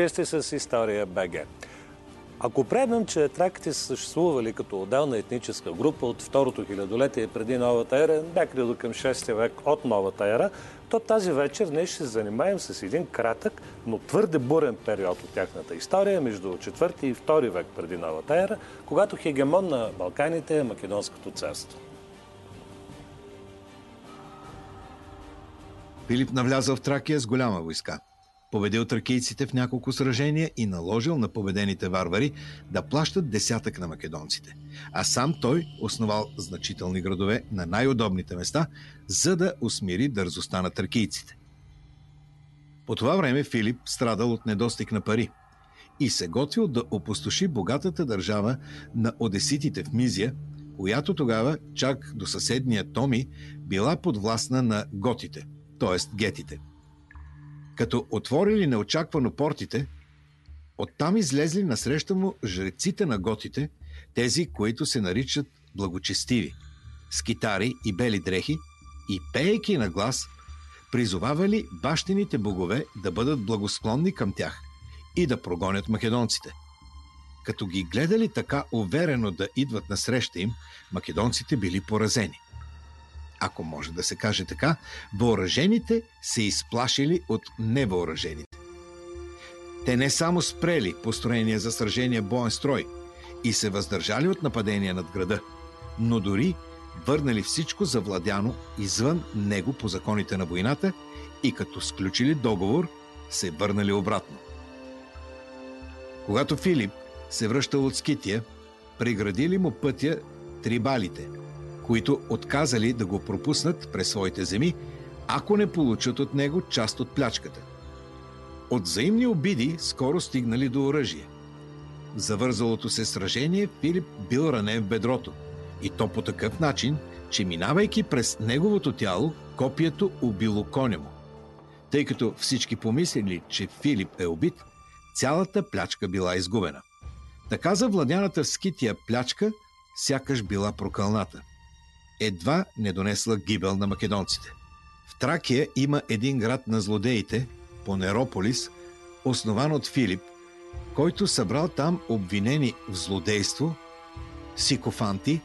Вие сте с История БГ. Ако приемем, че траките са съществували като отделна етническа група от второто хилядолетие преди новата ера, някъде до към 6 век от новата ера, то тази вечер ние ще се занимаем с един кратък, но твърде бурен период от тяхната история между 4 и 2 век преди новата ера, когато хегемон на Балканите е Македонското царство. Филип навлязал в Тракия с голяма войска. Победил тракийците в няколко сражения и наложил на победените варвари да плащат десятък на македонците. А сам той основал значителни градове на най-удобните места, за да усмири дързостта на тракийците. По това време Филип страдал от недостиг на пари и се готвил да опустоши богатата държава на одеситите в Мизия, която тогава, чак до съседния Томи, била подвластна на готите – т.е. гетите. Като отворили неочаквано портите, оттам излезли насреща му жреците на готите, тези, които се наричат благочестиви, с китари и бели дрехи, и пеейки на глас, призовавали бащините богове да бъдат благосклонни към тях и да прогонят македонците. Като ги гледали така уверено да идват насреща им, македонците били поразени – ако може да се каже така, въоръжените се изплашили от невъоръжените. Те не само спрели построения за сражение боен строй и се въздържали от нападения над града, но дори върнали всичко завладяно извън него по законите на войната и като сключили договор, се върнали обратно. Когато Филип се връщал от Скития, преградили му пътя трибалите – които отказали да го пропуснат през своите земи, ако не получат от него част от плячката. От взаимни обиди скоро стигнали до оръжие. Завързалото се сражение Филип бил ранен в бедрото. И то по такъв начин, че минавайки през неговото тяло, копието убило коня му. Тъй като всички помислили, че Филип е убит, цялата плячка била изгубена. Така завладяната в скития плячка сякаш била прокълната едва не донесла гибел на македонците. В Тракия има един град на злодеите, Понерополис, основан от Филип, който събрал там обвинени в злодейство, сикофанти,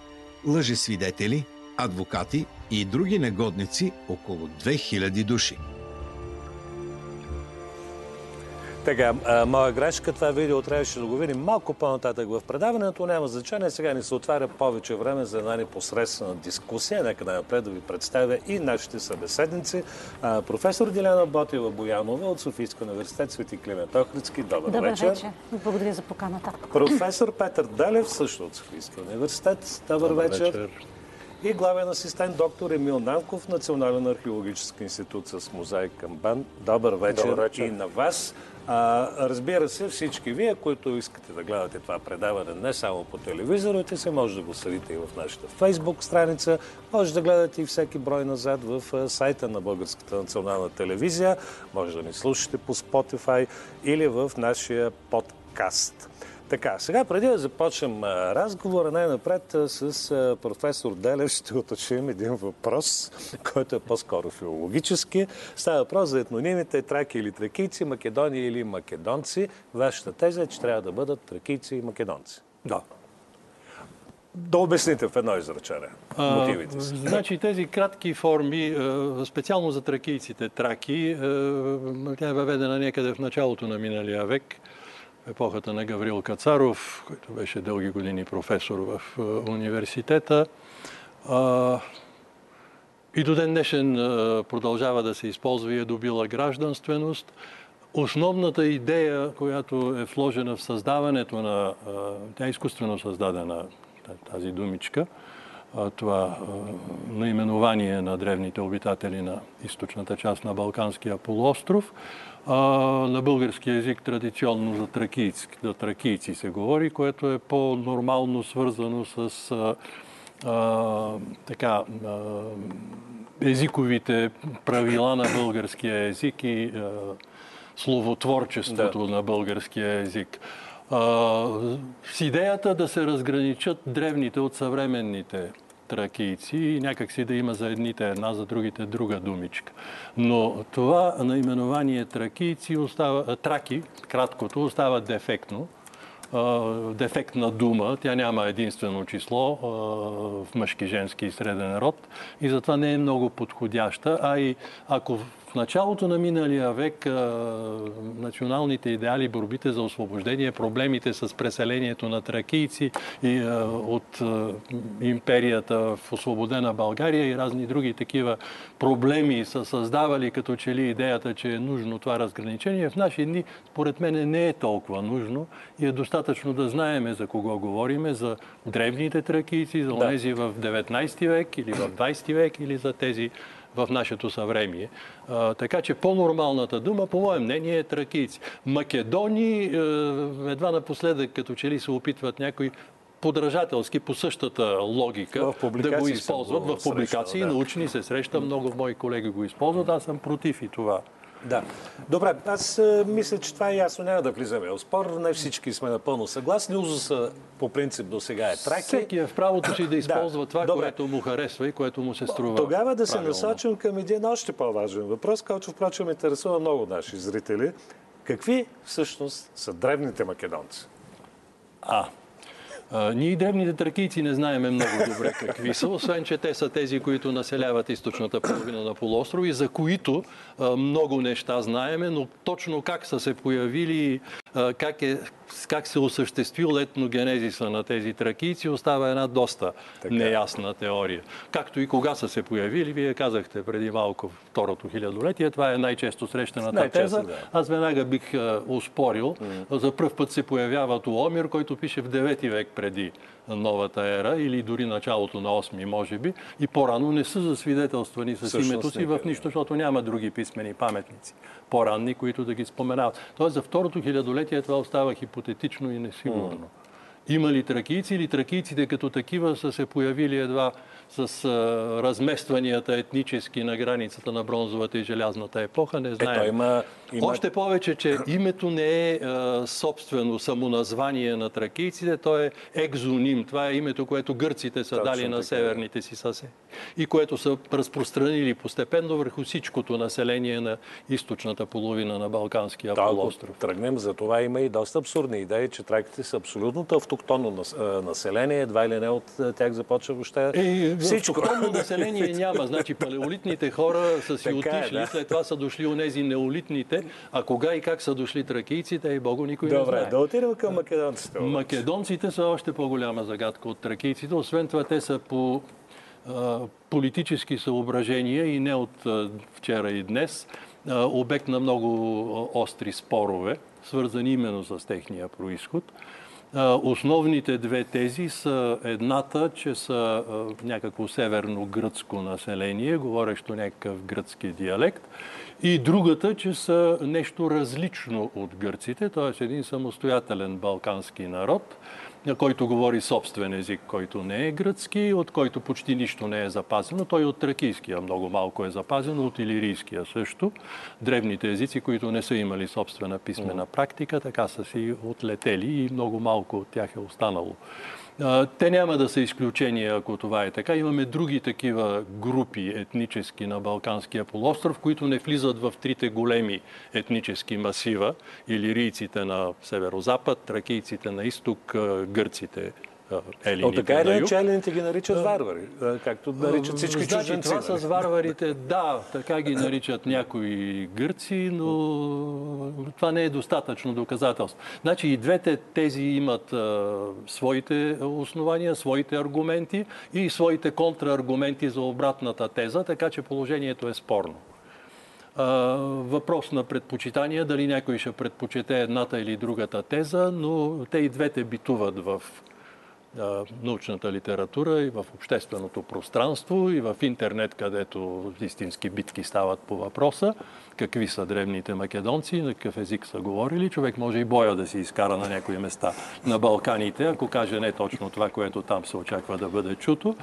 лъжесвидетели, адвокати и други негодници около 2000 души. Така, а, моя грешка, това видео трябваше да го видим малко по-нататък в предаването. Няма значение. Сега ни се отваря повече време за една непосредствена дискусия. Нека напред да ви представя и нашите събеседници. А, професор Диляна Ботева Боянова от Софийска университет Свети Климент Охридски. Добър, Добър вечер. вечер. Благодаря за поканата. Професор Петър Далев, също от Софийска университет. Добър, Добър вечер. вечер. И главен асистент доктор Емил Нанков, Национален археологически институт с музей към БАН. Добър вечер, Добър вечер. и на вас. А, разбира се, всички вие, които искате да гледате това предаване не само по телевизорите си, може да го следите и в нашата фейсбук страница, може да гледате и всеки брой назад в сайта на Българската национална телевизия, може да ни слушате по Spotify или в нашия подкаст. Така, сега преди да започнем разговора, най-напред с професор Делев ще уточним един въпрос, който е по-скоро филологически. Става въпрос за етнонимите траки или тракийци, македони или македонци. Вашата теза е, че трябва да бъдат тракийци и македонци. Да. Да обясните в едно изречение мотивите си. Значи тези кратки форми, специално за тракийците траки, тя е въведена някъде в началото на миналия век, епохата на Гаврил Кацаров, който беше дълги години професор в университета. И до ден днешен продължава да се използва и е добила гражданственост. Основната идея, която е вложена в създаването на, тя е изкуствено създадена, тази думичка, това наименование на древните обитатели на източната част на Балканския полуостров. А, на български язик традиционно за тракийци, за тракийци се говори, което е по-нормално свързано с а, а, така, а, езиковите правила на българския език и а, словотворчеството на българския език. А, с идеята да се разграничат древните от съвременните тракийци и някакси да има за едните една, за другите друга думичка. Но това наименование тракийци остава, траки, краткото, остава дефектно дефектна дума. Тя няма единствено число в мъжки, женски и среден род и затова не е много подходяща. А и ако началото на миналия век националните идеали, борбите за освобождение, проблемите с преселението на тракийци и от империята в освободена България и разни други такива проблеми са създавали като че ли идеята, че е нужно това разграничение. В наши дни, според мен, не е толкова нужно и е достатъчно да знаеме за кого говориме, за древните тракийци, за тези в 19 век или в 20 век или за тези в нашето съвремие. А, така че по-нормалната дума, по мое мнение, е тракийци. Македони, е, едва напоследък, като че ли се опитват някои подражателски по същата логика да го използват. В публикации да. научни се среща, много мои колеги го използват, аз съм против и това. Да. Добре, аз а, мисля, че това е ясно. Няма да влизаме в спор. Не всички сме напълно съгласни. Узуса по принцип до сега е траки. Всеки е в правото си да използва да. това, Добре. което му харесва и което му се струва. Тогава да се насочим към един още по-важен въпрос, който впрочем интересува много наши зрители. Какви всъщност са древните македонци? А, ние древните тракийци не знаеме много добре какви са, освен че те са тези, които населяват източната половина на полуострова и за които а, много неща знаеме, но точно как са се появили, а, как, е, как се осъществил етногенезиса на тези тракийци, остава една доста така. неясна теория. Както и кога са се появили, вие казахте преди малко второто хилядолетие, това е най-често срещаната най-често, теза. Да. Аз веднага бих успорил. Mm. За първ път се появява Туомир, който пише в 9 век преди новата ера или дори началото на 8 може би. И по-рано не са засвидетелствани с Същност името си в нищо, защото няма други писмени паметници по-ранни, които да ги споменават. Тоест за второто хилядолетие това остава хипотетично и несигурно. Mm. Има ли тракийци или тракийците като такива са се появили едва с разместванията етнически на границата на бронзовата и желязната епоха, не знаем. Ето, има, има... Още повече, че името не е собствено самоназвание на тракийците, то е екзоним. Това е името, което гърците са Точно дали на северните си съседи и което са разпространили постепенно върху всичкото население на източната половина на Балканския да, полуостров. тръгнем, за това има и доста абсурдни идеи, че траките са абсолютното автоктонно население, едва или не от тях започва въобще е, всичко. Автохтонно население няма. Значи палеолитните хора са си е, отишли, да. след това са дошли онези неолитните, а кога и как са дошли тракийците, и Богу никой Добре, не знае. Добре, да отидем към македонците. Македонците са още по-голяма загадка от тракийците. Освен това, те са по а, политически съображения и не от а, вчера и днес, а, обект на много остри спорове, свързани именно с техния происход. Основните две тези са едната, че са някакво северно гръцко население, говорещо някакъв гръцки диалект, и другата, че са нещо различно от гърците, т.е. един самостоятелен балкански народ, който говори собствен език, който не е гръцки, от който почти нищо не е запазено. Той от тракийския много малко е запазено, от илирийския също. Древните езици, които не са имали собствена писмена практика, така са си отлетели и много малко от тях е останало. Те няма да са изключения, ако това е така. Имаме други такива групи етнически на Балканския полуостров, които не влизат в трите големи етнически масива. Илирийците на северо-запад, тракийците на изток, гърците елините. О, така или иначе елените ги наричат варвари, както наричат всички значи, чужденци. Това нали? с варварите, да, така ги наричат някои гърци, но това не е достатъчно доказателство. Значи и двете тези имат а, своите основания, своите аргументи и своите контраргументи за обратната теза, така че положението е спорно. Uh, въпрос на предпочитание, дали някой ще предпочете едната или другата теза, но те и двете битуват в научната литература и в общественото пространство и в интернет, където истински битки стават по въпроса. Какви са древните македонци, на какъв език са говорили. Човек може и боя да си изкара на някои места на Балканите, ако каже не точно това, което там се очаква да бъде чуто.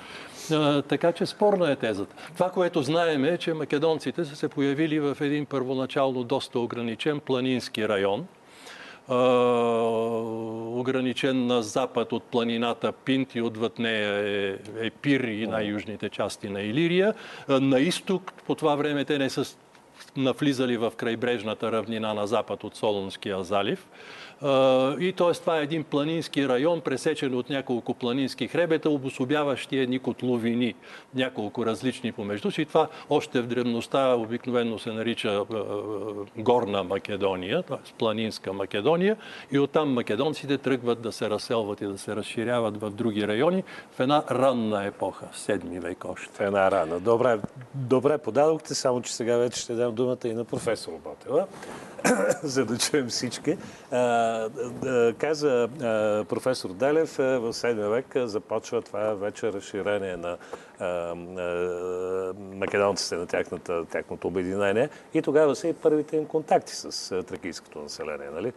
така че спорна е тезата. Това, което знаем е, че македонците са се появили в един първоначално доста ограничен планински район, ограничен на запад от планината Пинт и отвъд нея е, е Пир и най-южните части на Илирия. На изток по това време те не са навлизали в крайбрежната равнина на запад от Солунския залив. И т.е. това е един планински район, пресечен от няколко планински хребета, обособяващи едни котловини, няколко различни помежду си. Това още в древността обикновено се нарича Горна Македония, т.е. планинска Македония. И оттам македонците тръгват да се разселват и да се разширяват в други райони в една ранна епоха, 7 век още. В една рана. Добре, добре подадохте, само че сега вече ще дам думата и на професор Ботева. за да чуем всички. Каза професор Делев, в 7 век започва това вече разширение на македонците на тяхната, тяхното обединение и тогава са и първите им контакти с тракийското население, нали?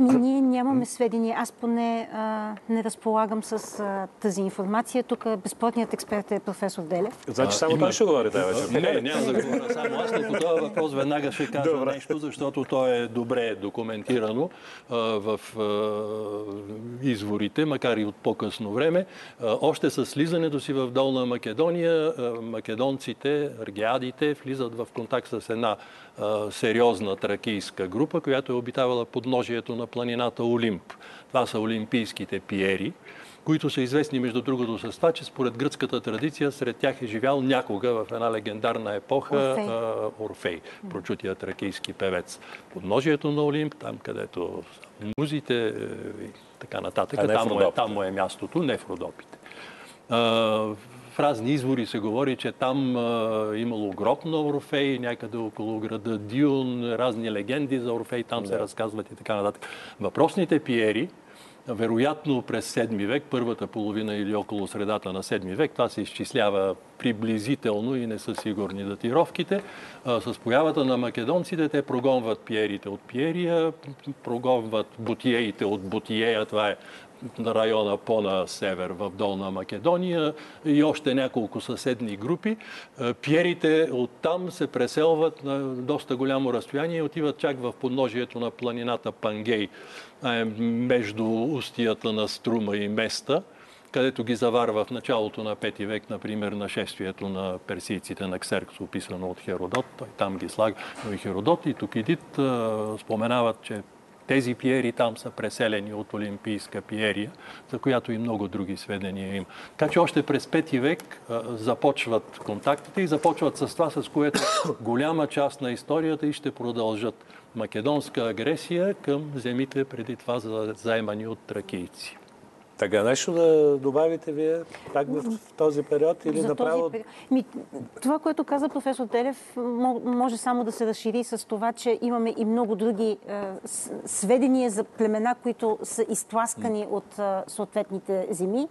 Ми, ние нямаме сведения. Аз поне а, не разполагам с а, тази информация. Тук безплатният експерт е професор Делев. Значи само той ще говори тази вечер. Не, няма да говоря само аз, но по този въпрос веднага ще кажа добре. нещо, защото то е добре документирано а, в а, изворите, макар и от по-късно време. А, още с слизането си в Долна Македония, а, македонците, аргеадите, влизат в контакт с една сериозна тракийска група, която е обитавала подножието на планината Олимп. Това са олимпийските пиери, които са известни, между другото, с това, че според гръцката традиция сред тях е живял някога в една легендарна епоха Орфей, Орфей прочутия тракийски певец. Подножието на Олимп, там където музите е, и така нататък, там, му е, там му е мястото, не в Родопите в разни извори се говори, че там а, имало гроб на Орфей, някъде около града Дион, разни легенди за Орфей, там да. се разказват и така нататък. Въпросните пиери, вероятно през 7 век, първата половина или около средата на 7 век, това се изчислява приблизително и не са сигурни датировките. А, с появата на македонците те прогонват пиерите от Пиерия, прогонват бутиеите от Бутиея, това е района по-на север в Долна Македония и още няколко съседни групи. Е, пиерите оттам се преселват на доста голямо разстояние и отиват чак в подножието на планината Пангей, между устията на Струма и Места където ги заварва в началото на 5 век, например, нашествието на персийците на Ксеркс, описано от Херодот. Той там ги слага, но и Херодот и Тукидит споменават, че тези пиери там са преселени от Олимпийска пиерия, за която и много други сведения има. Така че още през 5 век започват контактите и започват с това, с което голяма част на историята и ще продължат. Македонска агресия към земите преди това заемани от тракийци. Така, нещо да добавите вие пак в този период или За направо... Този... Ми, това, което каза професор Телев, може само да се разшири с това, че имаме и много други е, сведения за племена, които са изтласкани от е, съответните земи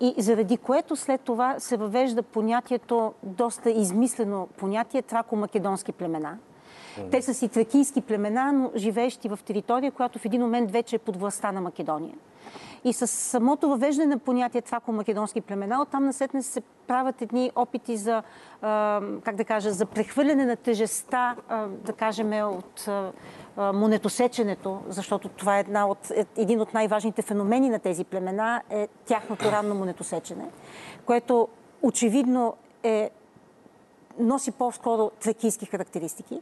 и заради което след това се въвежда понятието, доста измислено понятие, трако-македонски племена. Те са си тракийски племена, но живеещи в територия, която в един момент вече е под властта на Македония. И с самото въвеждане на понятие трако-македонски племена, оттам насетне се правят едни опити за, как да кажа, за прехвърляне на тежеста, да кажем, от монетосеченето, защото това е една от, е, един от най-важните феномени на тези племена, е тяхното ранно монетосечене, което очевидно е, носи по-скоро тракийски характеристики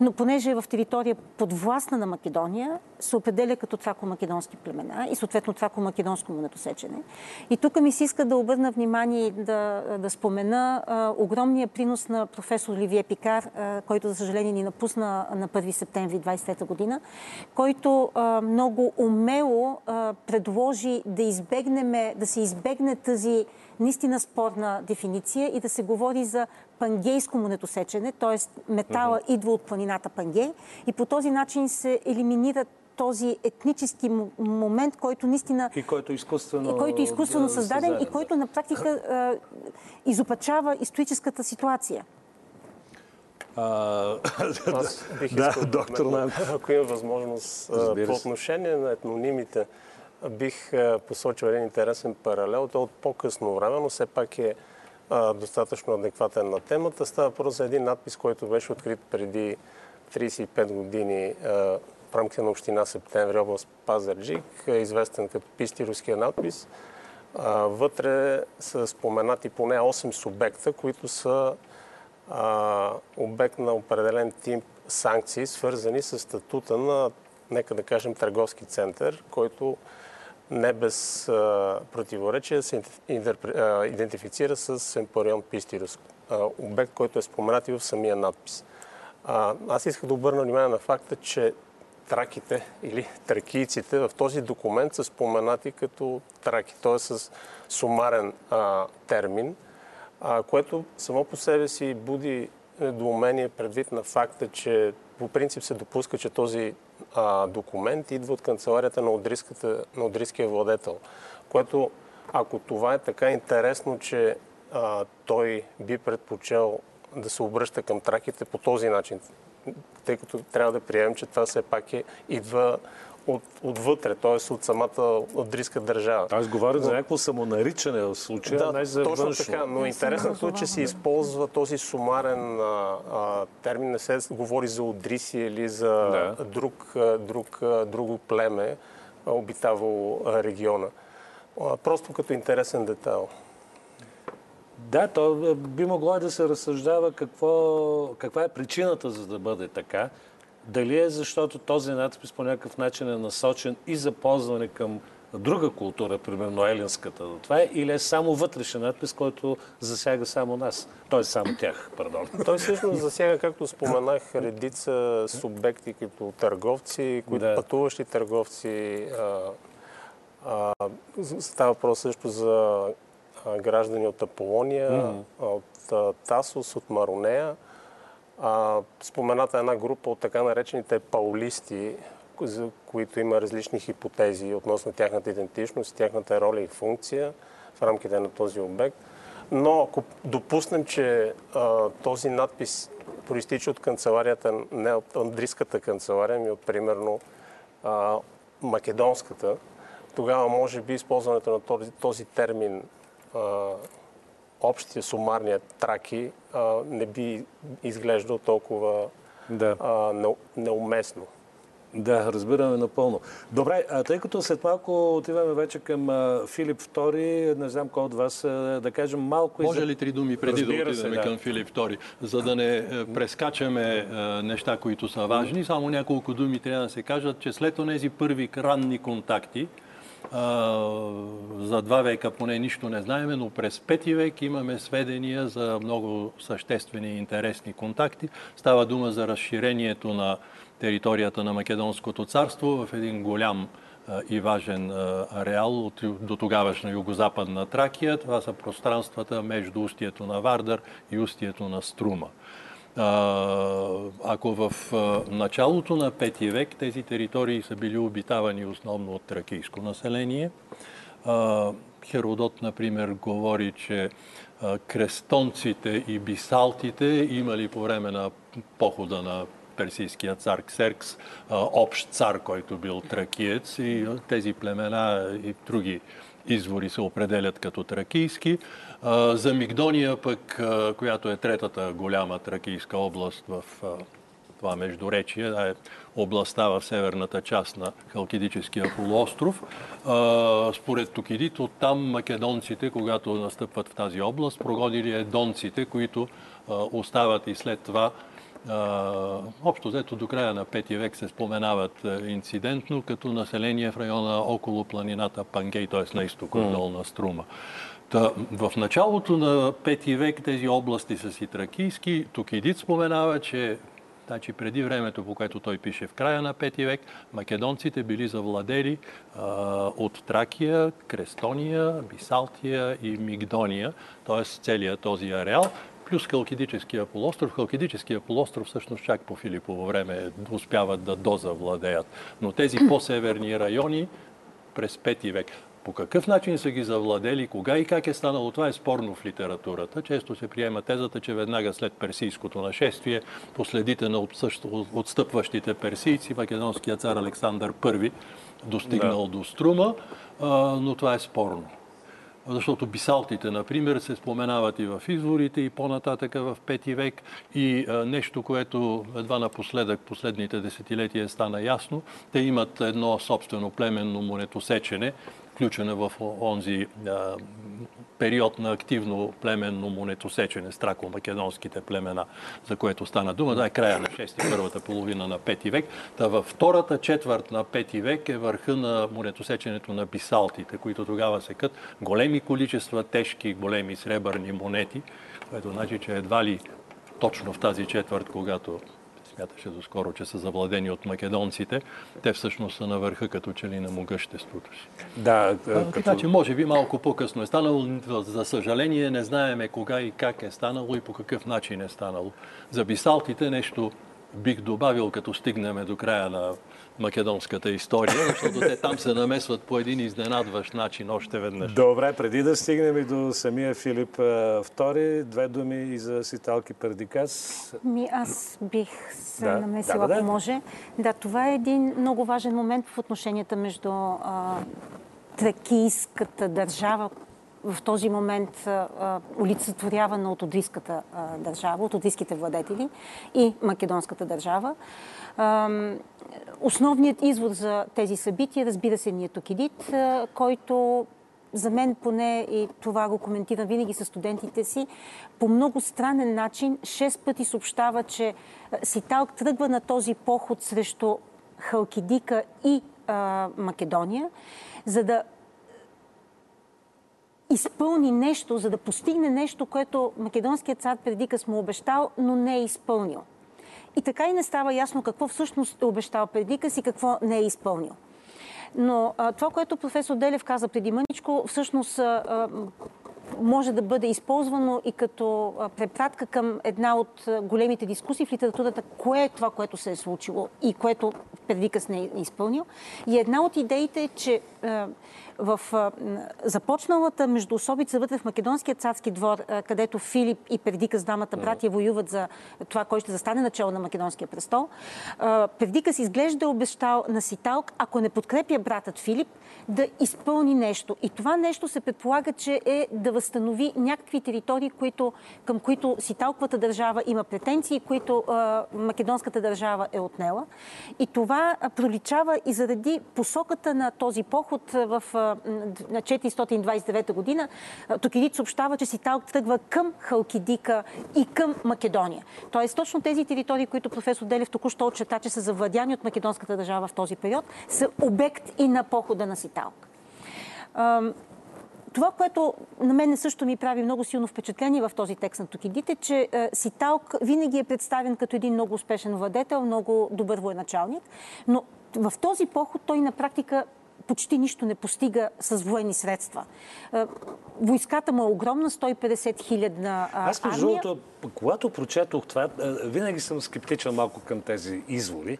но понеже е в територия подвластна на Македония, се определя като трако-македонски племена и съответно трако-македонско монетосечене. И тук ми се иска да обърна внимание и да, да спомена а, огромния принос на професор Ливие Пикар, а, който за съжаление ни напусна на 1 септември 23 година, който а, много умело а, предложи да избегнеме, да се избегне тази наистина спорна дефиниция и да се говори за пангейско монетосечене, т.е. метала uh-huh. идва от планината Пангей и по този начин се елиминира този етнически момент, който наистина... И който е изкуствено... И който е изкуствено да, създаден и който на практика а, изопачава историческата ситуация. А, Аз бих да, искал доктор да ако има възможност по отношение на етнонимите, бих посочил един интересен паралел. То от по-късно време, но все пак е достатъчно адекватен на темата. Става въпрос за един надпис, който беше открит преди 35 години в рамките на община Септември, област Пазарджик, известен като Пистируския надпис. Вътре са споменати поне 8 субекта, които са обект на определен тип санкции, свързани с статута на, нека да кажем, търговски център, който не без противоречие се идентифицира с Емпорион Пистирус, обект, който е споменат и в самия надпис. Аз исках да обърна внимание на факта, че траките или тракийците в този документ са споменати като траки, т.е. с сумарен а, термин, а, което само по себе си буди недоумение предвид на факта, че по принцип се допуска, че този а, документ идва от канцеларията на, на Одриския владетел, което ако това е така интересно, че а, той би предпочел да се обръща към траките по този начин, тъй като трябва да приемем, че това все пак е, идва от, отвътре, т.е. от самата отдриска държава. Аз говоря но... за някакво самонаричане в случая, да, не за точно външно. така, но интересното е, че се използва този сумарен а, а, термин, не се говори за Одриси или за да. друг, друг, друго племе, обитавало региона. А, просто като интересен детайл. Да, то би могло да се разсъждава какво, каква е причината за да бъде така. Дали е защото този надпис по някакъв начин е насочен и за ползване към друга култура, примерно елинската. Това е или е само вътрешен надпис, който засяга само нас. Т.е. само тях, пардон. Той всъщност засяга, както споменах, редица субекти, като търговци, които да. пътуващи търговци. А, а, става въпрос също за граждани от Аполония, mm-hmm. от Тасос, от Маронея. А, спомената една група от така наречените паулисти, за които има различни хипотези относно тяхната идентичност, тяхната роля и функция в рамките на този обект. Но ако допуснем, че а, този надпис проистича от канцеларията, не от андрийската канцелария, ми от примерно а, македонската, тогава може би използването на този, този термин а, общия сумарния траки а, не би изглеждал толкова да. а, неуместно. Да, разбираме напълно. Добре, а тъй като след малко отиваме вече към а, Филип II, не знам кой от вас а, да кажем малко... Може ли три думи преди Разбира да отидем се, да. към Филип II, за да не прескачаме а, неща, които са важни? Само няколко думи трябва да се кажат, че след тези първи ранни контакти, за два века поне нищо не знаеме, но през пети век имаме сведения за много съществени и интересни контакти. Става дума за разширението на територията на Македонското царство в един голям и важен ареал от до тогавашна югозападна Тракия. Това са пространствата между устието на Вардар и устието на Струма. Ако в началото на 5 век тези територии са били обитавани основно от тракийско население, Херодот, например, говори, че крестонците и бисалтите имали по време на похода на персийския цар Ксеркс общ цар, който бил тракиец и тези племена и други извори се определят като тракийски. За Мигдония пък, която е третата голяма тракийска област в това междуречие, е областта в северната част на Халкидическия полуостров. Според Токидит, оттам македонците, когато настъпват в тази област, прогодили едонците, които остават и след това общо взето до края на 5 век се споменават инцидентно като население в района около планината Пангей, т.е. на изток от долна струма. Та, в началото на 5 век тези области са си тракийски. Токидит споменава, че Значи преди времето, по което той пише в края на 5 век, македонците били завладели а, от Тракия, Крестония, Бисалтия и Мигдония, т.е. целият този ареал плюс Халкидическия полуостров. Халкидическия полуостров всъщност чак по Филипово време успяват да дозавладеят. Но тези по-северни райони през 5 век. По какъв начин са ги завладели, кога и как е станало, това е спорно в литературата. Често се приема тезата, че веднага след персийското нашествие, последите на отстъпващите персийци, македонският цар Александър I достигнал да. до Струма, но това е спорно. защото бисалтите, например, се споменават и в изворите, и по-нататъка в пети век. И нещо, което едва напоследък, последните десетилетия стана ясно, те имат едно собствено племенно монетосечене, включена в онзи а, период на активно племенно монетосечене с трако-македонските племена, за което стана дума. Да, е края на 6 първата половина на 5 век. Та във втората четвърт на 5 век е върха на монетосеченето на бисалтите, които тогава се кът големи количества тежки, големи сребърни монети, което значи, че едва ли точно в тази четвърт, когато смяташе доскоро, че са завладени от македонците, те всъщност са на върха като че ли на могъществото си. Да, а, така че може би малко по-късно е станало. За съжаление не знаеме кога и как е станало и по какъв начин е станало. За бисалтите нещо бих добавил, като стигнем до края на македонската история, защото те там се намесват по един изненадващ начин още веднъж. Добре, преди да стигнем и до самия Филип II, две думи и за Ситалки Пердикас. Ми, аз бих се да, намесила, да, да, ако може. Да, това е един много важен момент в отношенията между а, тракийската държава, в този момент олицетворявана от одрийската държава, от одрийските владетели и македонската държава. Основният извод за тези събития, разбира се, ни е Токидит, който за мен поне, и това го коментирам винаги с студентите си, по много странен начин шест пъти съобщава, че Ситалк тръгва на този поход срещу Халкидика и а, Македония, за да изпълни нещо, за да постигне нещо, което македонският цар Пердикас му обещал, но не е изпълнил. И така и не става ясно какво всъщност е обещал Пердикас и какво не е изпълнил. Но а, това, което професор Делев каза преди мъничко, всъщност а, може да бъде използвано и като препратка към една от големите дискусии в литературата, кое е това, което се е случило и което Пердикас не е изпълнил. И една от идеите е, че в започналата междуособица вътре в Македонския царски двор, където Филип и Пердикас, двамата братия, воюват за това, кой ще застане начало на Македонския престол, Пердикас изглежда обещал на Ситалк, ако не подкрепя братът Филип, да изпълни нещо. И това нещо се предполага, че е да възстанови някакви територии, които, към които Ситалковата държава има претенции, които а, македонската държава е отнела. И това проличава и заради посоката на този поход в а, на 429 година. Токидит съобщава, че Ситалк тръгва към Халкидика и към Македония. Тоест точно тези територии, които професор Делев току-що отчета, че са завладяни от македонската държава в този период, са обект и на похода на Ситалк. Талк. Това, което на мен също ми прави много силно впечатление в този текст на Токидите, че е, Ситалк винаги е представен като един много успешен владетел, много добър военачалник, но в този поход той на практика почти нищо не постига с военни средства. Е, войската му е огромна, 150 хилядна армия. Аз, между другото, когато прочетох това, е, винаги съм скептичен малко към тези извори.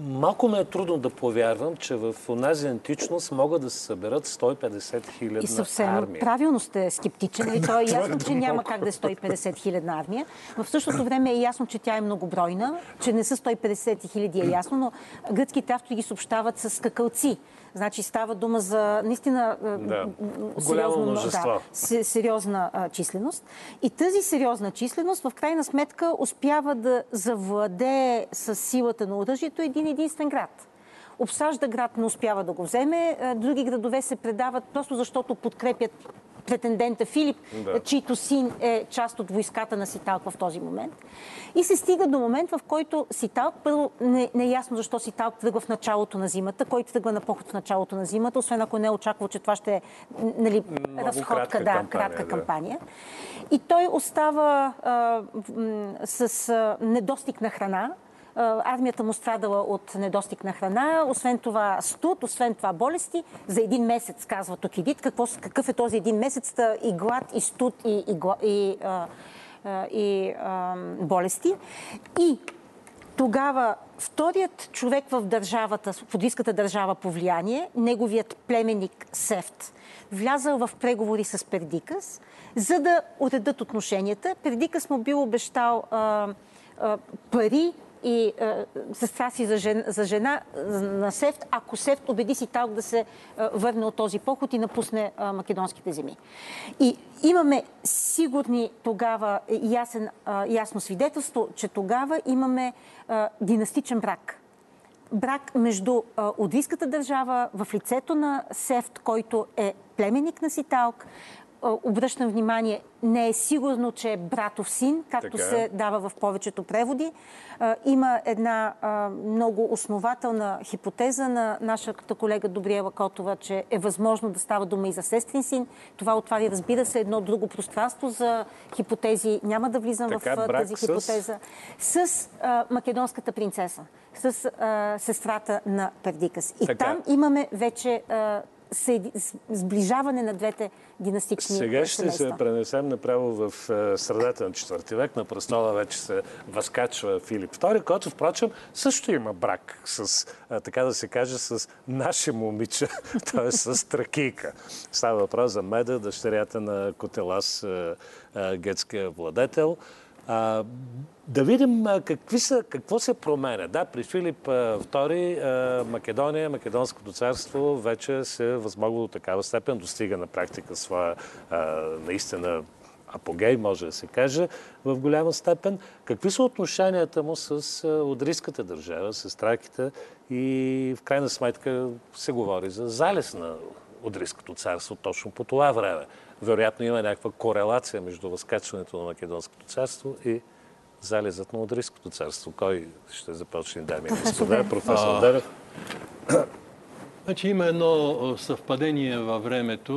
Малко ме е трудно да повярвам, че в онази античност могат да се съберат 150 хилядна И съвсем армия. правилно сте скептичен. И то е ясно, че няма как да е 150 хилядна армия. В същото време е ясно, че тя е многобройна, че не са 150 хиляди е ясно, но гръцките автори ги съобщават с скакалци. Значи става дума за наистина да. сериозно, да, сериозна а, численост. И тази сериозна численост в крайна сметка успява да завладее с силата на оръжието един единствен град обсажда град, не успява да го вземе. Други градове се предават просто защото подкрепят претендента Филип, да. чийто син е част от войската на Ситалк в този момент. И се стига до момент, в който Ситалк, първо не, не е ясно защо Ситалк тръгва в началото на зимата, който тръгва на поход в началото на зимата, освен ако не е очаквал, че това ще е нали, разходка, кратка да, кампания, кратка да. кампания. И той остава а, с а, недостиг на храна, армията му страдала от недостиг на храна, освен това студ, освен това болести. За един месец, казва Токидит, какво, какъв е този един месец, и глад, и студ, и, и, и, и а, болести. И тогава вторият човек в държавата, в буддийската държава по влияние, неговият племенник Сефт, влязал в преговори с Пердикас, за да уредат отношенията. Пердикас му бил обещал а, а, пари и е, сестра си за жена, за жена на Сефт, ако Сефт убеди си Талк да се е, върне от този поход и напусне е, македонските земи. И имаме сигурни тогава ясен, е, ясно свидетелство, че тогава имаме е, династичен брак брак между Одрийската държава в лицето на Сефт, който е племенник на Ситалк, обръщам внимание, не е сигурно, че е братов син, както така. Е. се дава в повечето преводи. Има една много основателна хипотеза на нашата колега Добриела Котова, че е възможно да става дума и за сестрин син. Това отваря, разбира се, едно друго пространство за хипотези. Няма да влизам така, в тази хипотеза. С, с а, македонската принцеса, с а, сестрата на Пердикас. И така. там имаме вече а, сближаване на двете династични Сега ще семейства. се пренесем направо в е, средата на четвърти век. На престола вече се възкачва Филип II, който, впрочем, също има брак с, е, така да се каже, с наше момиче, т.е. с тракийка. Става въпрос за Меда, дъщерята на Котелас, е, гетския владетел. А, да видим какви са, какво се променя. Да, при Филип II Македония, Македонското царство вече се е възмогло до такава степен, достига на практика своя наистина апогей, може да се каже, в голяма степен. Какви са отношенията му с Одрийската държава, с траките и в крайна сметка се говори за залез на Одрийското царство точно по това време вероятно има някаква корелация между възкачването на Македонското царство и залезът на Одрийското царство. Кой ще започне, дами и господа? Професор Дерев. Значи има едно съвпадение във времето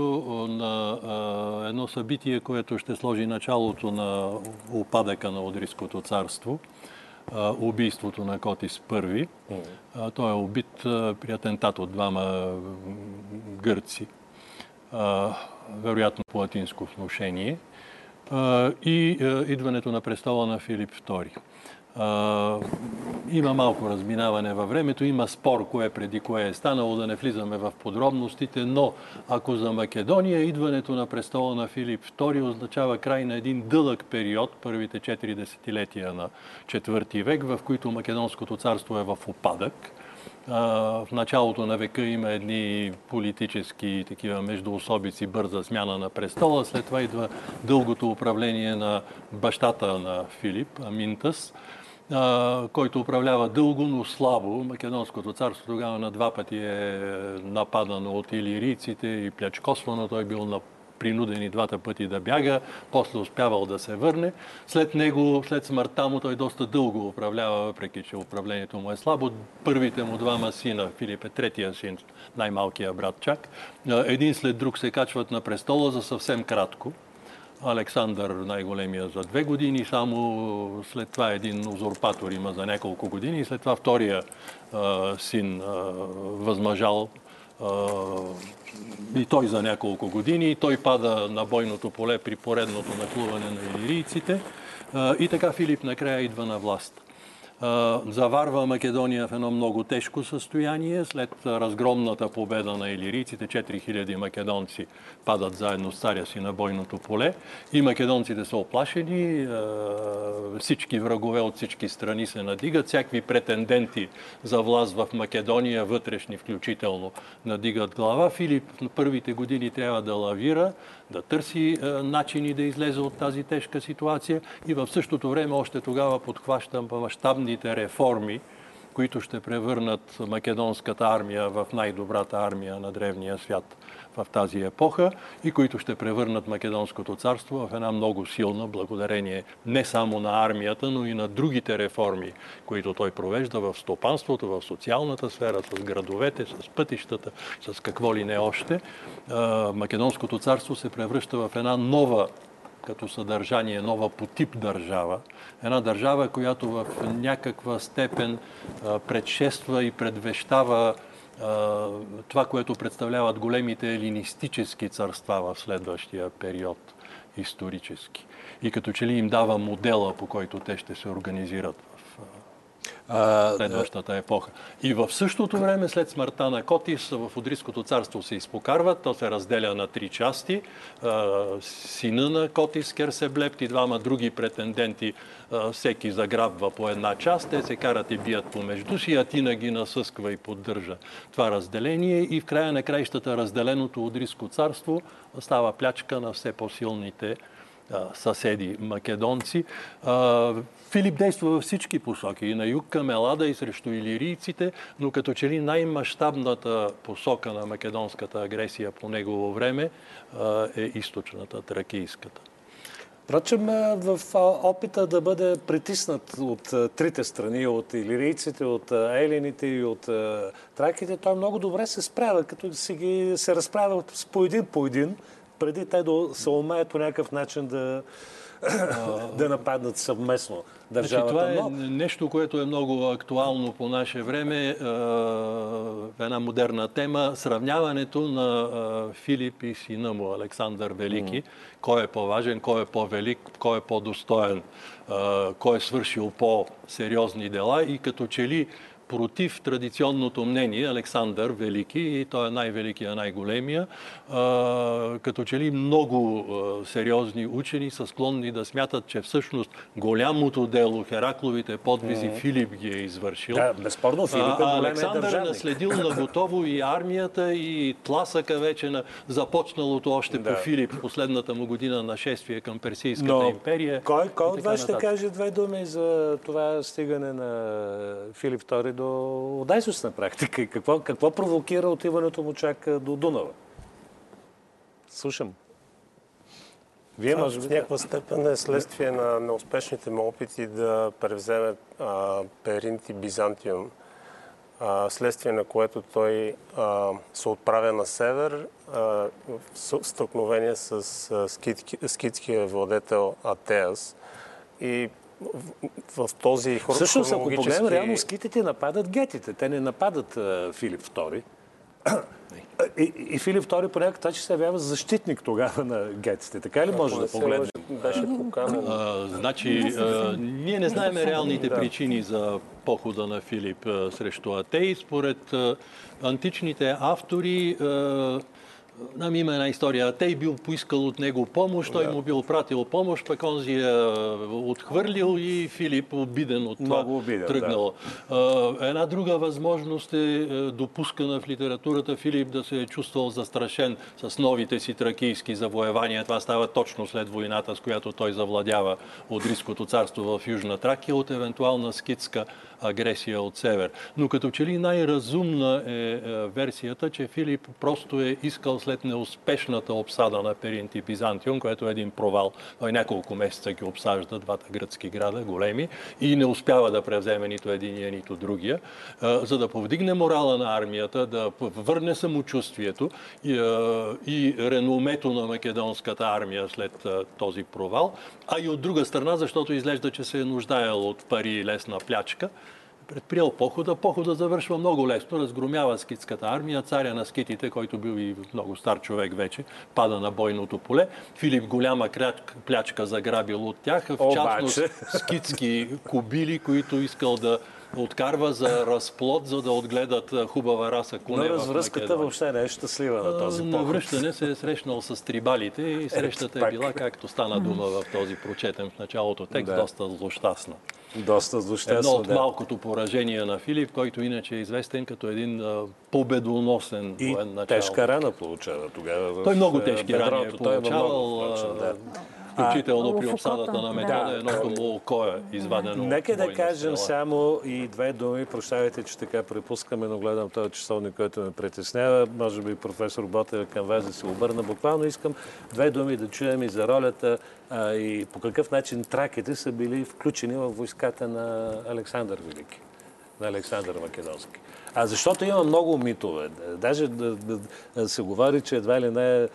на а, едно събитие, което ще сложи началото на упадъка на Одрийското царство. А, убийството на Котис I. А, той е убит при атентат от двама гърци вероятно по латинско вношение, и идването на престола на Филип II. Има малко разминаване във времето, има спор кое преди кое е станало, да не влизаме в подробностите, но ако за Македония идването на престола на Филип II означава край на един дълъг период, първите 4 десетилетия на четвърти век, в които Македонското царство е в опадък, в началото на века има едни политически такива междуособици, бърза смяна на престола. След това идва дългото управление на бащата на Филип, Аминтас, който управлява дълго, но слабо. Македонското царство тогава на два пъти е нападано от илирийците и плячкосвано. Той бил на принуден и двата пъти да бяга, после успявал да се върне. След него, след смъртта му, той доста дълго управлява, въпреки че управлението му е слабо. Първите му двама сина, Филип е третия син, най-малкия брат чак, един след друг се качват на престола за съвсем кратко. Александър най-големия за две години, само след това един узурпатор има за няколко години след това втория а, син а, възмъжал и той за няколко години, и той пада на бойното поле при поредното наклуване на илирийците. И така Филип накрая идва на власт заварва Македония в едно много тежко състояние. След разгромната победа на илирийците, 4000 македонци падат заедно с царя си на бойното поле. И македонците са оплашени, всички врагове от всички страни се надигат, всякакви претенденти за власт в Македония, вътрешни включително, надигат глава. Филип на първите години трябва да лавира, да търси начини да излезе от тази тежка ситуация и в същото време още тогава подхващам мащабните реформи, които ще превърнат македонската армия в най-добрата армия на древния свят в тази епоха и които ще превърнат Македонското царство в една много силна, благодарение не само на армията, но и на другите реформи, които той провежда в стопанството, в социалната сфера, с градовете, с пътищата, с какво ли не още. Македонското царство се превръща в една нова като съдържание, нова по тип държава. Една държава, която в някаква степен предшества и предвещава това, което представляват големите елинистически царства в следващия период исторически. И като че ли им дава модела, по който те ще се организират следващата епоха. И в същото време, след смъртта на Котис, в Одриското царство се изпокарват. То се разделя на три части. Сина на Котис, Керсеблепт и двама други претенденти, всеки заграбва по една част. Те се карат и бият помежду си. Атина ги насъсква и поддържа това разделение. И в края на краищата разделеното Одриско царство става плячка на все по-силните съседи македонци. Филип действа във всички посоки. И на юг към Елада и срещу илирийците, но като че ли най-мащабната посока на македонската агресия по негово време е източната, тракийската. Впрочем, в опита да бъде притиснат от трите страни, от илирийците, от елините и от траките, той много добре се справя, като си ги се разправя по един по един, преди те да се умеят по някакъв начин да, да нападнат съвместно държавата. Значи, това е но... нещо, което е много актуално по наше време, е, една модерна тема. Сравняването на е, Филип и сина му, Александър Велики. Mm. Кой е по-важен, кой е по-велик, кой е по-достоен, е, кой е свършил по-сериозни дела и като че ли против традиционното мнение Александър Велики, и той е най-великия, най-големия, като че ли много сериозни учени са склонни да смятат, че всъщност голямото дело, Херакловите подвизи, mm-hmm. Филип ги е извършил. Да, безспорно Филип е а, Александър е наследил на готово и армията, и тласъка вече на започналото още да. по Филип последната му година на шествие към Персийската Но, империя. Кой, кой от вас ще каже две думи за това стигане на Филип II до Одайсус на практика какво, какво провокира отиването му чак до Дунава? Слушам. Вие, може би, в някаква степен е следствие на неуспешните му опити да превземе а, Перинт и Бизантиум, а, следствие на което той а, се отправя на север а, в стълкновение с а, скитки, скитския владетел Атеас и в, в този хронологически... Всъщност, ако погледнем, реално скитите нападат гетите. Те не нападат uh, Филип II. И, и Филип II по някакъв начин се явява защитник тогава на гетите. Така ли може да погледнем? Беше поканен. Значи, а, ние не знаем реалните да. причини за похода на Филип а, срещу Атей. Според а, античните автори Нам има една история. Тей бил поискал от него помощ, той му бил пратил помощ, пък он си е отхвърлил и Филип обиден от това обиден, тръгнал. Да. Една друга възможност е, е допускана в литературата Филип да се е чувствал застрашен с новите си тракийски завоевания. Това става точно след войната, с която той завладява Одриското царство в Южна Тракия от евентуална скитска агресия от север. Но като че ли най-разумна е, е версията, че Филип просто е искал след неуспешната обсада на Перинт и Бизантиум, което е един провал. Той няколко месеца ги обсажда двата гръцки града, големи, и не успява да превземе нито единия, нито другия, за да повдигне морала на армията, да върне самочувствието и, и реномето на македонската армия след този провал, а и от друга страна, защото изглежда, че се е нуждаел от пари и лесна плячка, предприел похода. Похода завършва много лесно, разгромява скитската армия, царя на скитите, който бил и много стар човек вече, пада на бойното поле. Филип голяма плячка заграбил от тях, в частност скитски кубили, които искал да откарва за разплод, за да отгледат хубава раса коне Но развръзката въобще не е щастлива на този поход. На връщане се е срещнал с трибалите и срещата е била, както стана дума в този прочетен в началото текст, да. доста злощастна. Доста злощастна, Едно от малкото поражение на Филип, който иначе е известен като един победоносен и воен начал. тежка рана получава тогава. Той много тежки рани е получавал. Той много, да включително при обсадата на метода, да. едното му око е извадено. Нека да кажем само и две думи. Прощавайте, че така препускаме, но гледам този часовник, който ме притеснява. Може би професор Ботев към вас да се обърна. Буквално искам две думи да чуем и за ролята а, и по какъв начин траките са били включени в войската на Александър Велики, на Александър Македонски. А защото има много митове. Даже да, да, се говори, че едва ли не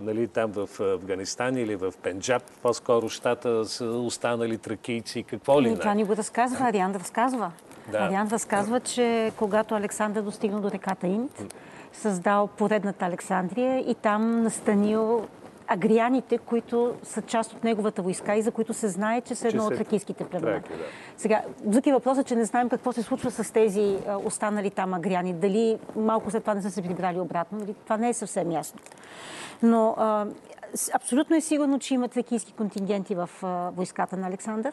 нали, там в Афганистан или в Пенджаб, по-скоро щата са останали тракийци. Какво ли ами, не? Това ни го разказва, Ариан разказва. Да. Ариан разказва, че когато Александър достигнал до реката Инд, създал поредната Александрия и там настанил агряните, които са част от неговата войска и за които се знае, че са едно от тракийските племена. Да. Сега, друг е въпросът, че не знаем какво се случва с тези останали там агряни. Дали малко след това не са се прибрали обратно, дали това не е съвсем ясно. Но а, абсолютно е сигурно, че има тракийски контингенти в а, войската на Александър.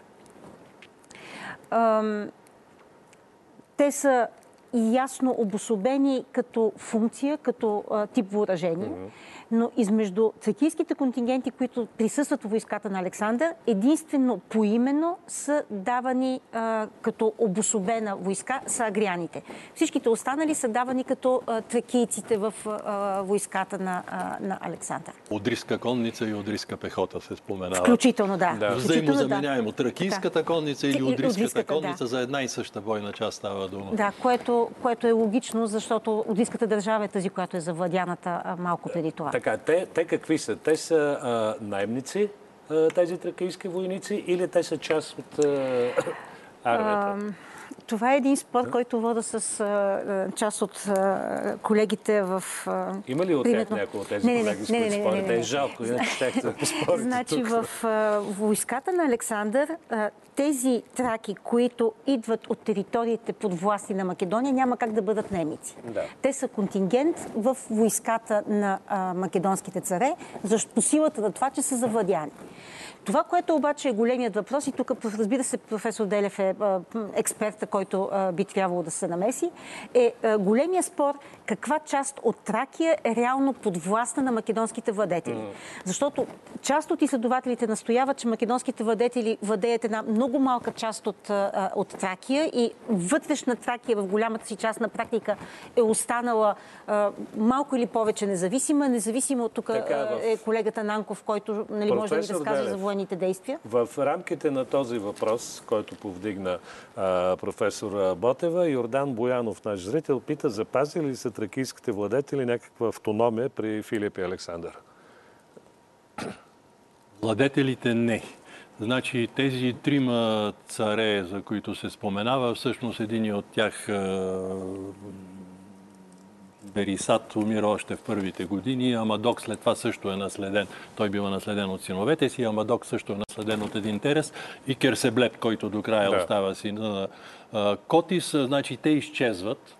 А, те са ясно обособени като функция, като а, тип въоръжение. Mm-hmm но измежду цакийските контингенти, които присъстват в войската на Александър, единствено поименно са давани а, като обособена войска са агряните. Всичките останали са давани като а, тракийците в а, войската на, а, на Александър. Одриска конница и одриска пехота се споменава. Включително, да. да. Взаимозаменяемо. Тракийската конница или одриската конница да. за една и съща бойна част става дума. Да, което, което е логично, защото одриската държава е тази, която е завладяната малко преди това. Така, те, те какви са? Те са а, наемници, а, тези тракийски войници, или те са част от а, армията? Това е един спор, който вода с а, част от а, колегите в... А, Има ли от тях някои от тези не, колеги, с които спорите? Е жалко, иначе да Значи в а, войската на Александър а, тези траки, които идват от териториите под власти на Македония, няма как да бъдат немици. Да. Те са контингент в войската на а, македонските царе, защото по силата на това, че са завладяни. Това, което обаче е големият въпрос, и тук, разбира се, професор Делев е експерта, който би трябвало да се намеси, е големия спор каква част от Тракия е реално подвластна на македонските владетели. Mm. Защото част от изследователите настояват, че македонските владетели владеят една много малка част от, от Тракия и вътрешна Тракия в голямата си част на практика е останала малко или повече независима. Независимо от тук е колегата Нанков, който нали, може да ни разкаже за военните действия. В рамките на този въпрос, който повдигна а, професор Ботева, Йордан Боянов, наш зрител, пита, запазили ли са тракийските владетели някаква автономия при Филип и Александър? Владетелите не. Значи тези трима царе, за които се споменава, всъщност един от тях Берисат умира още в първите години. Амадок след това също е наследен. Той бива наследен от синовете си. Амадок също е наследен от един Терес. И Керсеблеп, който до края да. остава си на Котис. Значи те изчезват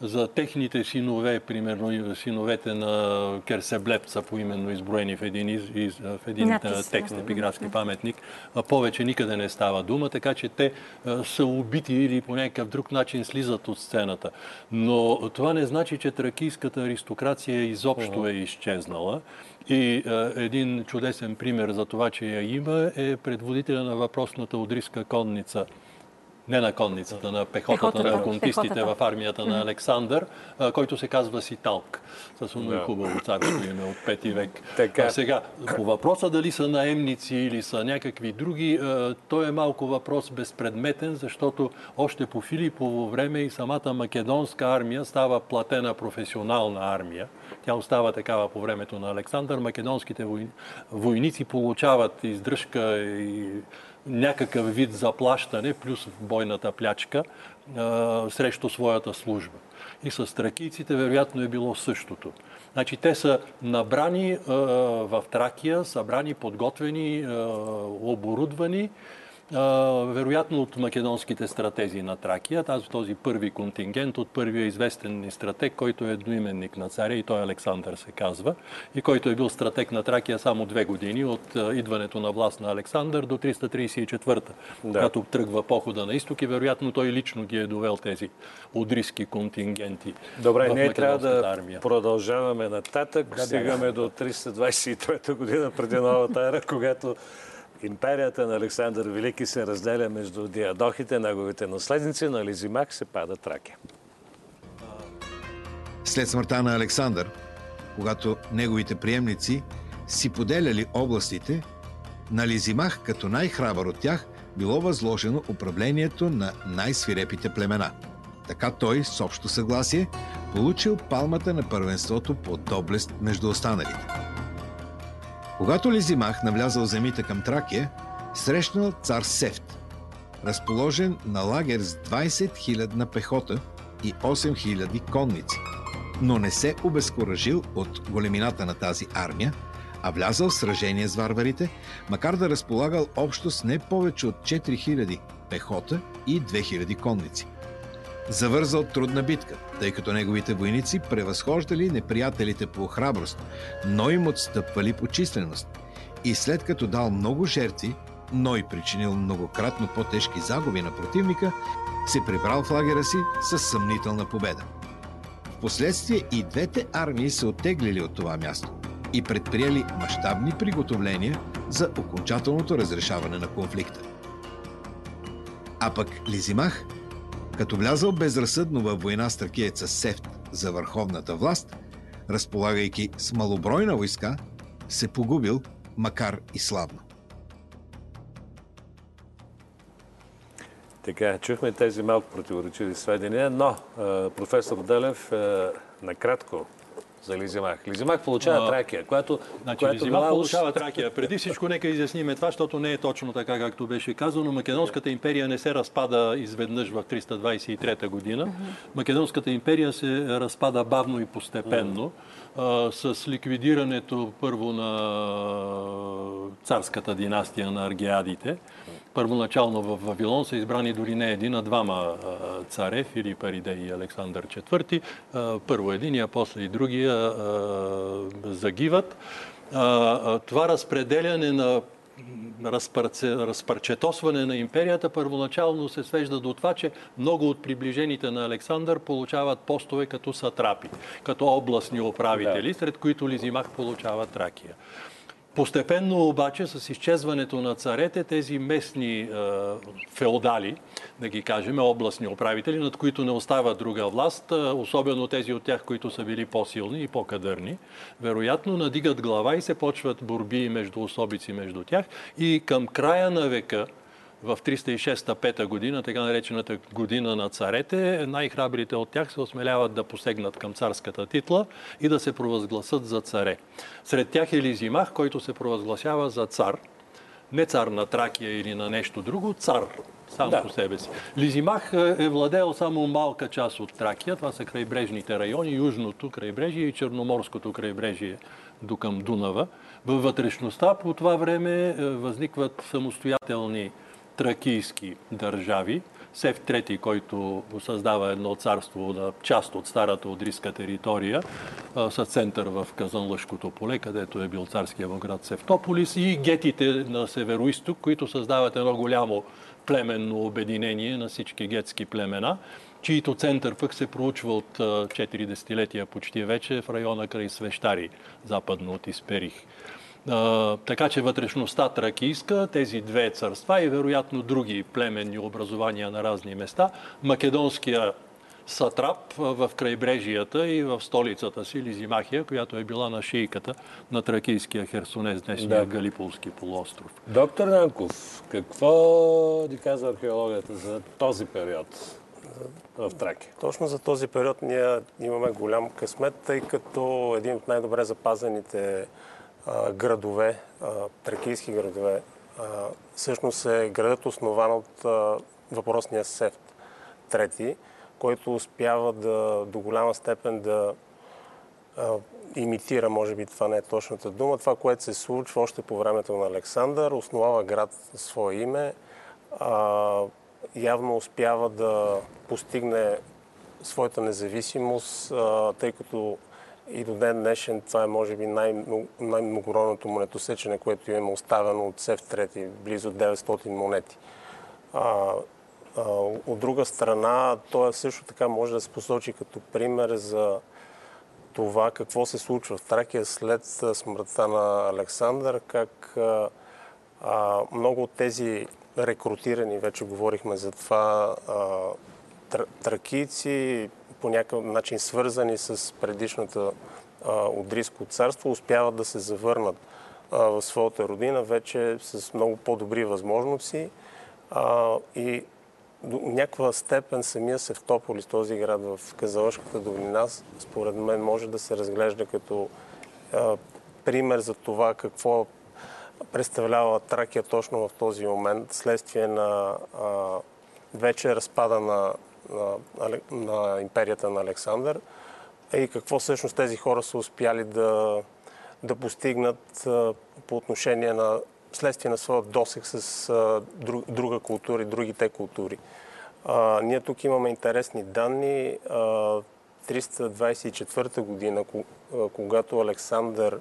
за техните синове, примерно синовете на Керсеблеп са поименно изброени в един, из, из, в един Напис, текст, епиграфски паметник. Повече никъде не става дума, така че те са убити или по някакъв друг начин слизат от сцената. Но това не значи, че тракийската аристокрация изобщо е изчезнала. И един чудесен пример за това, че я има, е предводителя на въпросната одриска конница – не на конницата, на пехотата, пехотата на контистите в армията на Александър, който се казва Ситалк. С много да. хубаво царство име от 5 век. Така. А сега, по въпроса дали са наемници или са някакви други, той е малко въпрос безпредметен, защото още по Филипово време и самата македонска армия става платена професионална армия. Тя остава такава по времето на Александър. Македонските войници получават издръжка и някакъв вид заплащане, плюс бойната плячка, срещу своята служба. И с тракийците вероятно е било същото. Значи те са набрани в Тракия, събрани, подготвени, оборудвани, вероятно от македонските стратези на Тракия, тази този първи контингент от първия известен стратег, който е едноименник на царя и той Александър се казва, и който е бил стратег на Тракия само две години от идването на власт на Александър до 334-та, да. когато тръгва похода на изток и вероятно той лично ги е довел тези удриски контингенти Добре, ние трябва да армия. продължаваме нататък. Да, Стигаме да. до 323 година преди новата ера, когато Империята на Александър Велики се разделя между диадохите, неговите наследници, на Лизимах се пада Тракия. След смъртта на Александър, когато неговите приемници си поделяли областите, на Лизимах като най-храбър от тях било възложено управлението на най-свирепите племена. Така той, с общо съгласие, получил палмата на първенството по доблест между останалите. Когато Лизимах навлязал земите към Тракия, срещнал цар Сефт, разположен на лагер с 20 000 на пехота и 8 000 конници, но не се обезкуражил от големината на тази армия, а влязал в сражение с варварите, макар да разполагал общо с не повече от 4000 пехота и 2000 конници. Завързал трудна битка, тъй като неговите войници превъзхождали неприятелите по храброст, но им отстъпвали по численост. И след като дал много жертви, но и причинил многократно по-тежки загуби на противника, се прибрал в лагера си с съмнителна победа. Впоследствие и двете армии се оттеглили от това място и предприели мащабни приготовления за окончателното разрешаване на конфликта. А пък Лизимах, като влязъл безразсъдно във война с тракиеца Сефт за върховната власт, разполагайки с малобройна войска, се погубил, макар и слабно. Така, чухме тези малко противоречиви сведения, но професор Делев накратко за Лизимах. Лизимах получава а, Тракия, която... Значи, която Лизимах била... получава Тракия. Преди всичко нека изясниме това, защото не е точно така, както беше казано. Македонската империя не се разпада изведнъж в 323 година. Македонската империя се разпада бавно и постепенно. А, с ликвидирането първо на царската династия на аргеадите Първоначално в Вавилон са избрани дори не един, а двама царе, Филип Аридей и Александър IV. Първо единия, после и другия загиват. Това разпределяне на разпарчетосване на империята първоначално се свежда до това, че много от приближените на Александър получават постове като сатрапи, като областни управители, да. сред които Лизимах получава Тракия. Постепенно обаче с изчезването на царете, тези местни е, феодали, да ги кажем, областни управители, над които не остава друга власт, особено тези от тях, които са били по-силни и по-кадърни, вероятно надигат глава и се почват борби между особици между тях. И към края на века, в 306-5 година, така наречената година на царете, най-храбрите от тях се осмеляват да посегнат към царската титла и да се провъзгласат за царе. Сред тях е Лизимах, който се провъзгласява за цар. Не цар на Тракия или на нещо друго, цар сам да. по себе си. Лизимах е владел само малка част от Тракия. Това са крайбрежните райони, южното крайбрежие и черноморското крайбрежие до към Дунава. Във вътрешността по това време е, възникват самостоятелни тракийски държави. Сев Трети, който създава едно царство на част от старата Одриска територия, с център в Казанлъшкото поле, където е бил царския град Севтополис и гетите на североисток, които създават едно голямо племенно обединение на всички гетски племена, чието център пък се проучва от 4 десетилетия почти вече в района край Свещари, западно от Исперих така че вътрешността тракийска, тези две царства и вероятно други племенни образования на разни места, македонския сатрап в крайбрежията и в столицата си Лизимахия, която е била на шийката на тракийския херсонес, днешния да. Галиполски полуостров. Доктор Нанков, какво ни казва археологията за този период? в Тракия. Точно за този период ние имаме голям късмет, тъй като един от най-добре запазените градове, тракийски градове, всъщност е градът основан от въпросния Сефт трети, който успява да, до голяма степен да имитира, може би това не е точната дума, това, което се случва още по времето на Александър, основава град свое име, явно успява да постигне своята независимост, тъй като и до ден днешен това е може би най- най-многородното монетосечене, което има оставено от СЕВ трети, близо 900 монети. От друга страна, той също така може да се посочи като пример за това какво се случва в Тракия след смъртта на Александър, как много от тези рекрутирани, вече говорихме за това, тракийци, по някакъв начин свързани с предишната Одриско царство, успяват да се завърнат в своята родина вече с много по-добри възможности и до някаква степен самия Севтополис, този град в Казалъшката долина, според мен може да се разглежда като пример за това какво представлява Тракия точно в този момент, следствие на вече разпада на на, на империята на Александър и какво всъщност тези хора са успяли да, да постигнат по отношение на следствие на своя досег с друга култура и другите култури. А, ние тук имаме интересни данни. А, 324 година, когато Александър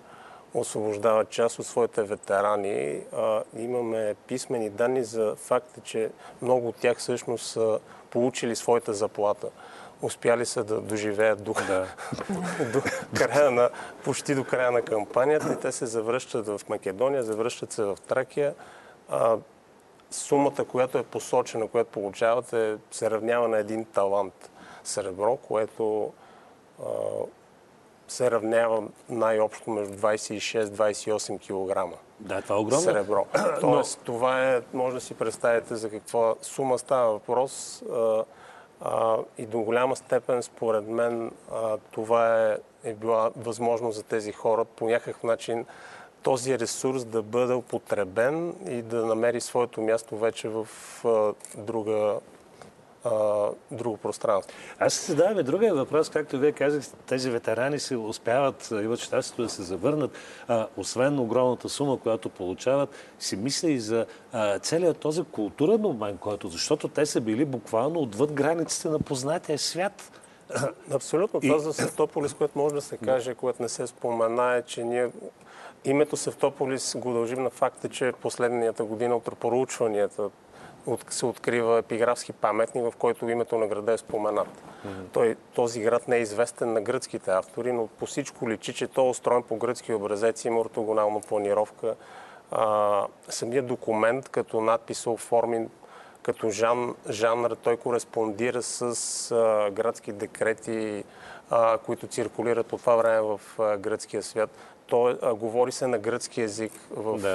освобождава част от своите ветерани, а, имаме писмени данни за факта, че много от тях всъщност са получили своята заплата. Успяли са да доживеят до, да. до края на, почти до края на кампанията и те се завръщат в Македония, завръщат се в Тракия. А, сумата, която е посочена, която получавате, се равнява на един талант сребро, което а, се равнява най-общо между 26-28 кг. Да, това е огромно. Сребро. Тоест, Но... това е, може да си представите за каква сума става въпрос. А, а, и до голяма степен, според мен, а, това е, е била възможно за тези хора по някакъв начин този ресурс да бъде употребен и да намери своето място вече в друга а, друго пространство. Аз се задавам и другия въпрос, както вие казахте, тези ветерани си успяват, имат щастието да се завърнат, а, освен огромната сума, която получават, си мисля и за а, целият този културен обмен, който, защото те са били буквално отвъд границите на познатия свят. Абсолютно. Това и... за Севтополис, което може да се каже, което не се спомена, е, че ние Името Севтополис го дължим на факта, че последнията година от проучванията се открива епиграфски паметник, в който името на града е споменат. Mm-hmm. Той, този град не е известен на гръцките автори, но по всичко личи, че той е устроен по гръцки образец, има ортогонална планировка. А, самият документ като надпис е оформен като жан, жанр, той кореспондира с а, градски декрети, а, които циркулират по това време в а, гръцкия свят. Той а, говори се на гръцки язик, в, да.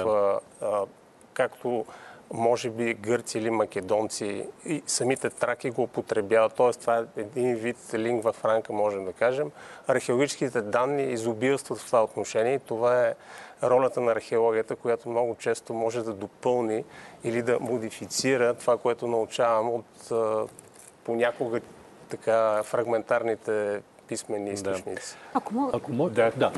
а, а, както може би гърци или македонци и самите траки го употребяват. Т.е. това е един вид лингва франка, можем да кажем. Археологическите данни изобилстват в това отношение и това е ролята на археологията, която много често може да допълни или да модифицира това, което научавам от понякога така фрагментарните писмени източници. Да. Ако мога... Ако мога... Да, да.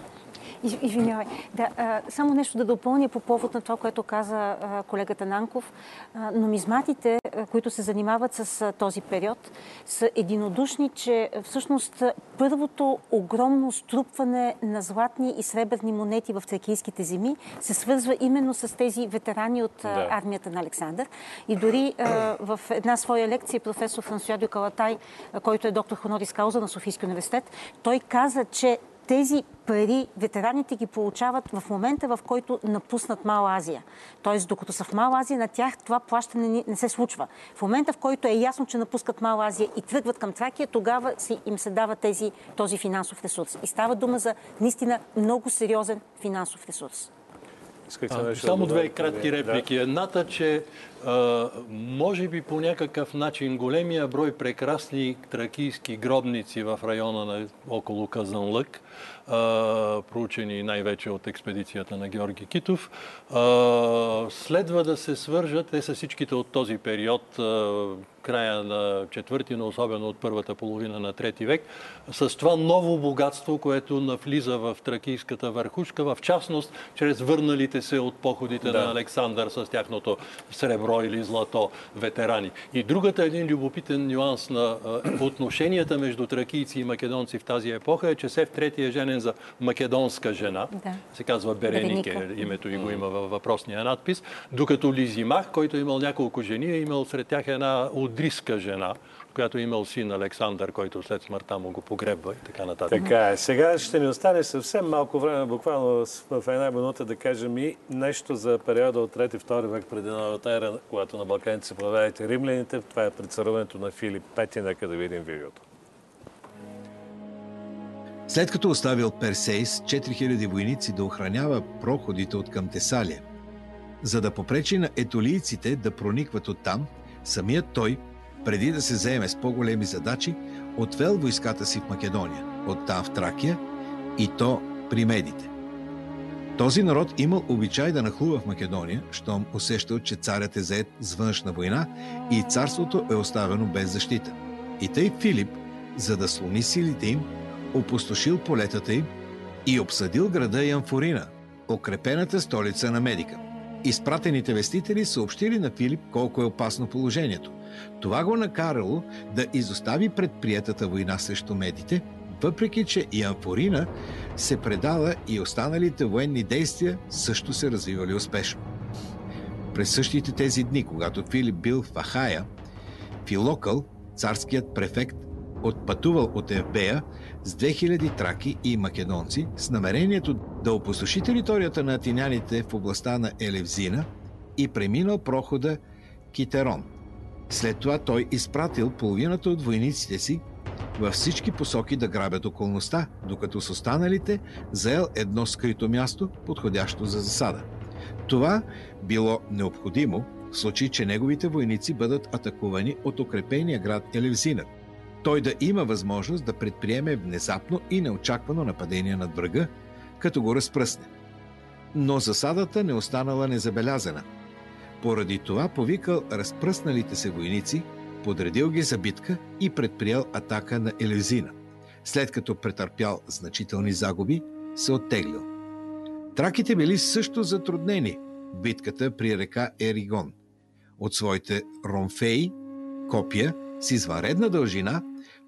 Извинявай. Да, а, само нещо да допълня по повод на това, което каза а, колегата Нанков. А, номизматите, а, които се занимават с а, този период, са единодушни, че всъщност първото огромно струпване на златни и сребърни монети в тракийските земи се свързва именно с тези ветерани от да. армията на Александър. И дори а, в една своя лекция професор Франсуа Дюкалатай, който е доктор Хонорис Кауза на Софийския университет, той каза, че тези пари ветераните ги получават в момента, в който напуснат Мала Азия. Тоест, докато са в Мала Азия, на тях това плащане не се случва. В момента, в който е ясно, че напускат Мала Азия и тръгват към Тракия, тогава им се дава тези, този финансов ресурс. И става дума за наистина много сериозен финансов ресурс. А, само две кратки реплики. Да. Едната, че а, може би по някакъв начин големия брой прекрасни тракийски гробници в района на около Казанлък, проучени най-вече от експедицията на Георги Китов, следва да се свържат, те са всичките от този период, края на четвърти, но особено от първата половина на трети век, с това ново богатство, което навлиза в тракийската върхушка, в частност, чрез върналите се от походите да. на Александър с тяхното сребро или злато ветерани. И другата един любопитен нюанс на отношенията между тракийци и македонци в тази епоха е, че Сев Трети е женен за македонска жена. Да. Се казва Беренике, Береника. името и го има във въпросния надпис. Докато Лизимах, който е имал няколко жени, е имал сред тях една удриска жена, която е имал син Александър, който след смъртта му го погребва и така нататък. Така е. Сега ще ни остане съвсем малко време, буквално в една минута да кажем и нещо за периода от 3-2 век преди новата ера, когато на Балканите се появяват римляните. Това е предцаруването на Филип Пети. Нека да видим видеото. След като оставил Персейс 4000 войници да охранява проходите от към Тесалия, за да попречи на етолийците да проникват оттам, самият той, преди да се заеме с по-големи задачи, отвел войската си в Македония, оттам в Тракия и то при медите. Този народ имал обичай да нахлува в Македония, щом усещал, че царят е заед с външна война и царството е оставено без защита. И тъй Филип, за да слони силите им, опустошил полетата им и обсъдил града Янфорина, укрепената столица на Медика. Изпратените вестители съобщили на Филип колко е опасно положението. Това го накарало да изостави предприятата война срещу медите, въпреки че и се предала и останалите военни действия също се развивали успешно. През същите тези дни, когато Филип бил в Ахая, Филокъл, царският префект, отпътувал от Евбея с 2000 траки и македонци с намерението да опустоши територията на атиняните в областта на Елевзина и преминал прохода Китерон. След това той изпратил половината от войниците си във всички посоки да грабят околността, докато с останалите заел едно скрито място, подходящо за засада. Това било необходимо в случай, че неговите войници бъдат атакувани от укрепения град Елевзина. Той да има възможност да предприеме внезапно и неочаквано нападение над врага, като го разпръсне. Но засадата не останала незабелязана. Поради това повикал разпръсналите се войници, подредил ги за битка и предприял атака на Елевзина. След като претърпял значителни загуби, се оттеглил. Траките били също затруднени в битката при река Еригон. От своите ромфеи, копия с извънредна дължина,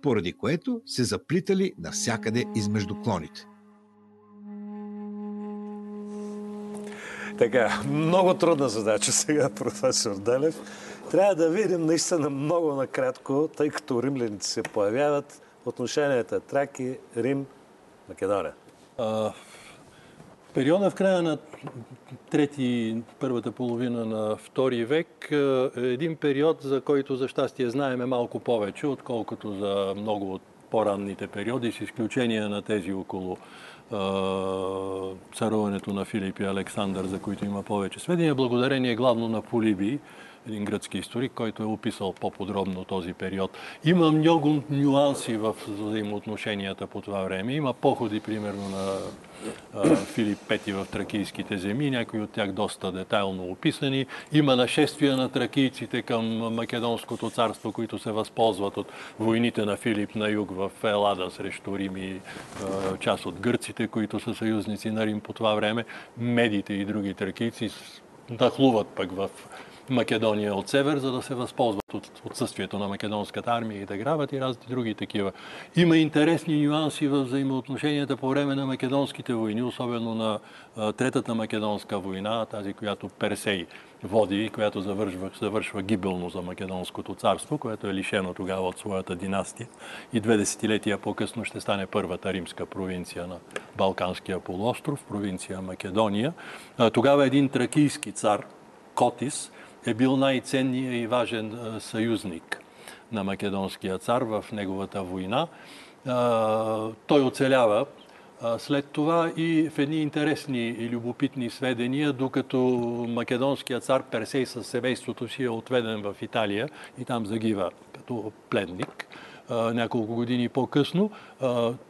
поради което се заплитали навсякъде измежду клоните. Така, много трудна задача сега, професор Делев. Трябва да видим наистина много накратко, тъй като римляните се появяват, отношенията Траки, Рим, Македония. А, периода в края на трети, първата половина на втори век е един период, за който за щастие знаеме малко повече, отколкото за много от по-ранните периоди, с изключение на тези около царуването на Филип и Александър, за които има повече сведения, благодарение главно на Полиби, един гръцки историк, който е описал по-подробно този период. Има много нюанси в взаимоотношенията по това време. Има походи, примерно, на Филип Пети в тракийските земи, някои от тях доста детайлно описани. Има нашествия на тракийците към Македонското царство, които се възползват от войните на Филип на юг в Елада срещу Рим и част от гърците, които са съюзници на Рим по това време. Медите и други тракийци нахлуват пък в Македония от север, за да се възползват от отсъствието на македонската армия и да грабят и разни други такива. Има интересни нюанси в взаимоотношенията по време на македонските войни, особено на Третата македонска война, тази, която Персей води, която завършва, завършва гибелно за Македонското царство, което е лишено тогава от своята династия. И две десетилетия по-късно ще стане първата римска провинция на Балканския полуостров, провинция Македония. Тогава един тракийски цар, Котис, е бил най-ценният и важен съюзник на македонския цар в неговата война. Той оцелява след това и в едни интересни и любопитни сведения, докато македонският цар Персей със семейството си е отведен в Италия и там загива като пледник няколко години по-късно.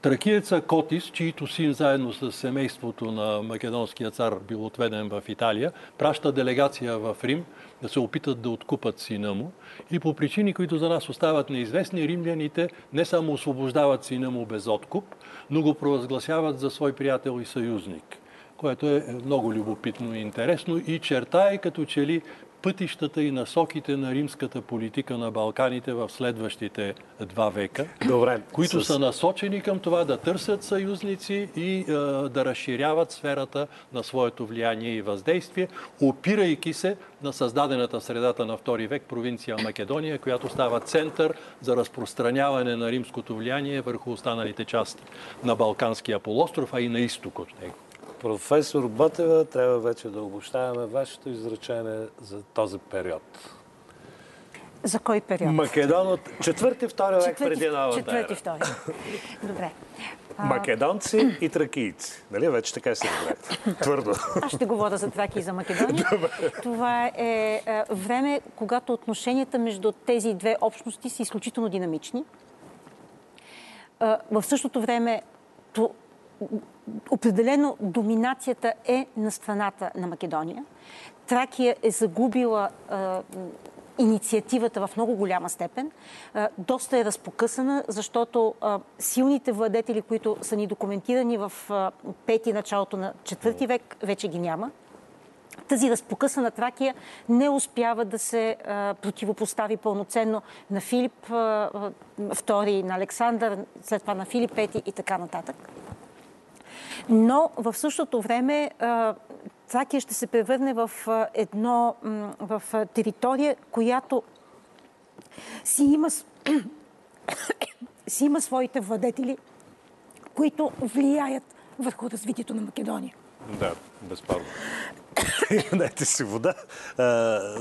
Тракиеца Котис, чието син заедно с семейството на македонския цар бил отведен в Италия, праща делегация в Рим да се опитат да откупат сина му. И по причини, които за нас остават неизвестни, римляните не само освобождават сина му без откуп, но го провъзгласяват за свой приятел и съюзник което е много любопитно и интересно и чертае като че ли пътищата и насоките на римската политика на Балканите в следващите два века, Добре, които с... са насочени към това да търсят съюзници и е, да разширяват сферата на своето влияние и въздействие, опирайки се на създадената в средата на втори век провинция Македония, която става център за разпространяване на римското влияние върху останалите части на Балканския полуостров, а и на изток от него. Професор Ботева, трябва вече да обощаваме вашето изречение за този период. За кой период? Македон от четвърти, втори век преди новата Четвърти, втори. Добре. Македонци и тракийци. Нали? Вече така се разбрахте. Твърдо. Аз ще говоря за Траки и за Македония. Това е време, когато отношенията между тези две общности са изключително динамични. В същото време определено доминацията е на страната на Македония. Тракия е загубила инициативата в много голяма степен. Доста е разпокъсана, защото силните владетели, които са ни документирани в пети началото на четвърти век, вече ги няма тази разпокъсана Тракия не успява да се а, противопостави пълноценно на Филип II, на Александър, след това на Филип V и така нататък. Но в същото време а, Тракия ще се превърне в едно, в територия, която си има, си има своите владетели, които влияят върху развитието на Македония. Да, безспорно. Дайте си вода.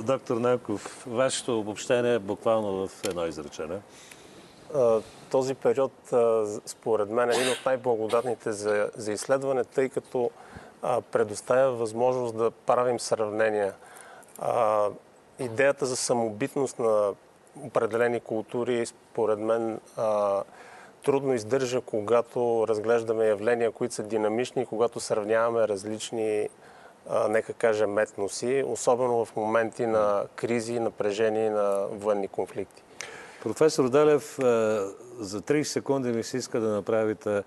доктор Нанков, вашето обобщение е буквално в едно изречение. Този период, според мен, е един от най-благодатните за, за изследване, тъй като предоставя възможност да правим сравнения. идеята за самобитност на определени култури, според мен, трудно издържа, когато разглеждаме явления, които са динамични, когато сравняваме различни, нека кажем, етноси, особено в моменти на кризи, напрежение на военни конфликти. Професор Далев, за 30 секунди ми се иска да направите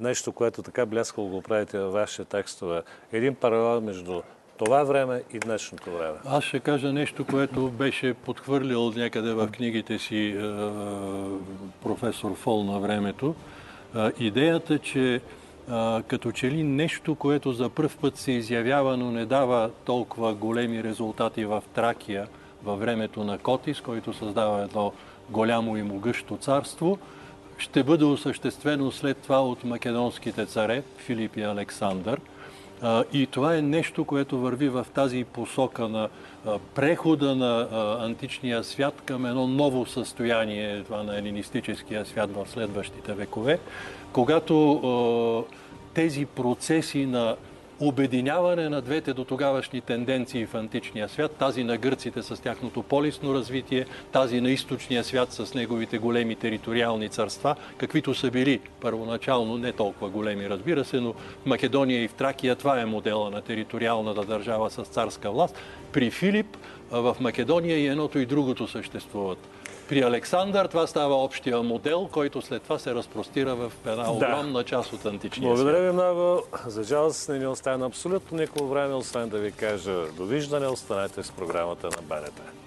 нещо, което така бляскало го правите във вашите текстове. Един паралел между това време и днешното време. Аз ще кажа нещо, което беше подхвърлил някъде в книгите си е, професор Фол на времето. Е, идеята, че е, като че ли нещо, което за първ път се изявява, но не дава толкова големи резултати в Тракия във времето на Котис, който създава едно голямо и могъщо царство, ще бъде осъществено след това от македонските царе Филип и Александър – и това е нещо, което върви в тази посока на прехода на античния свят към едно ново състояние, това на елинистическия свят в следващите векове, когато тези процеси на обединяване на двете до тогавашни тенденции в античния свят, тази на гърците с тяхното полисно развитие, тази на източния свят с неговите големи териториални царства, каквито са били първоначално не толкова големи, разбира се, но в Македония и в Тракия това е модела на териториалната държава с царска власт. При Филип в Македония и едното и другото съществуват. При Александър това става общия модел, който след това се разпростира в една огромна да. част от античния Благодаря ви много. За жалост не ми остана абсолютно никакво време, освен да ви кажа довиждане. Останете с програмата на БНТ.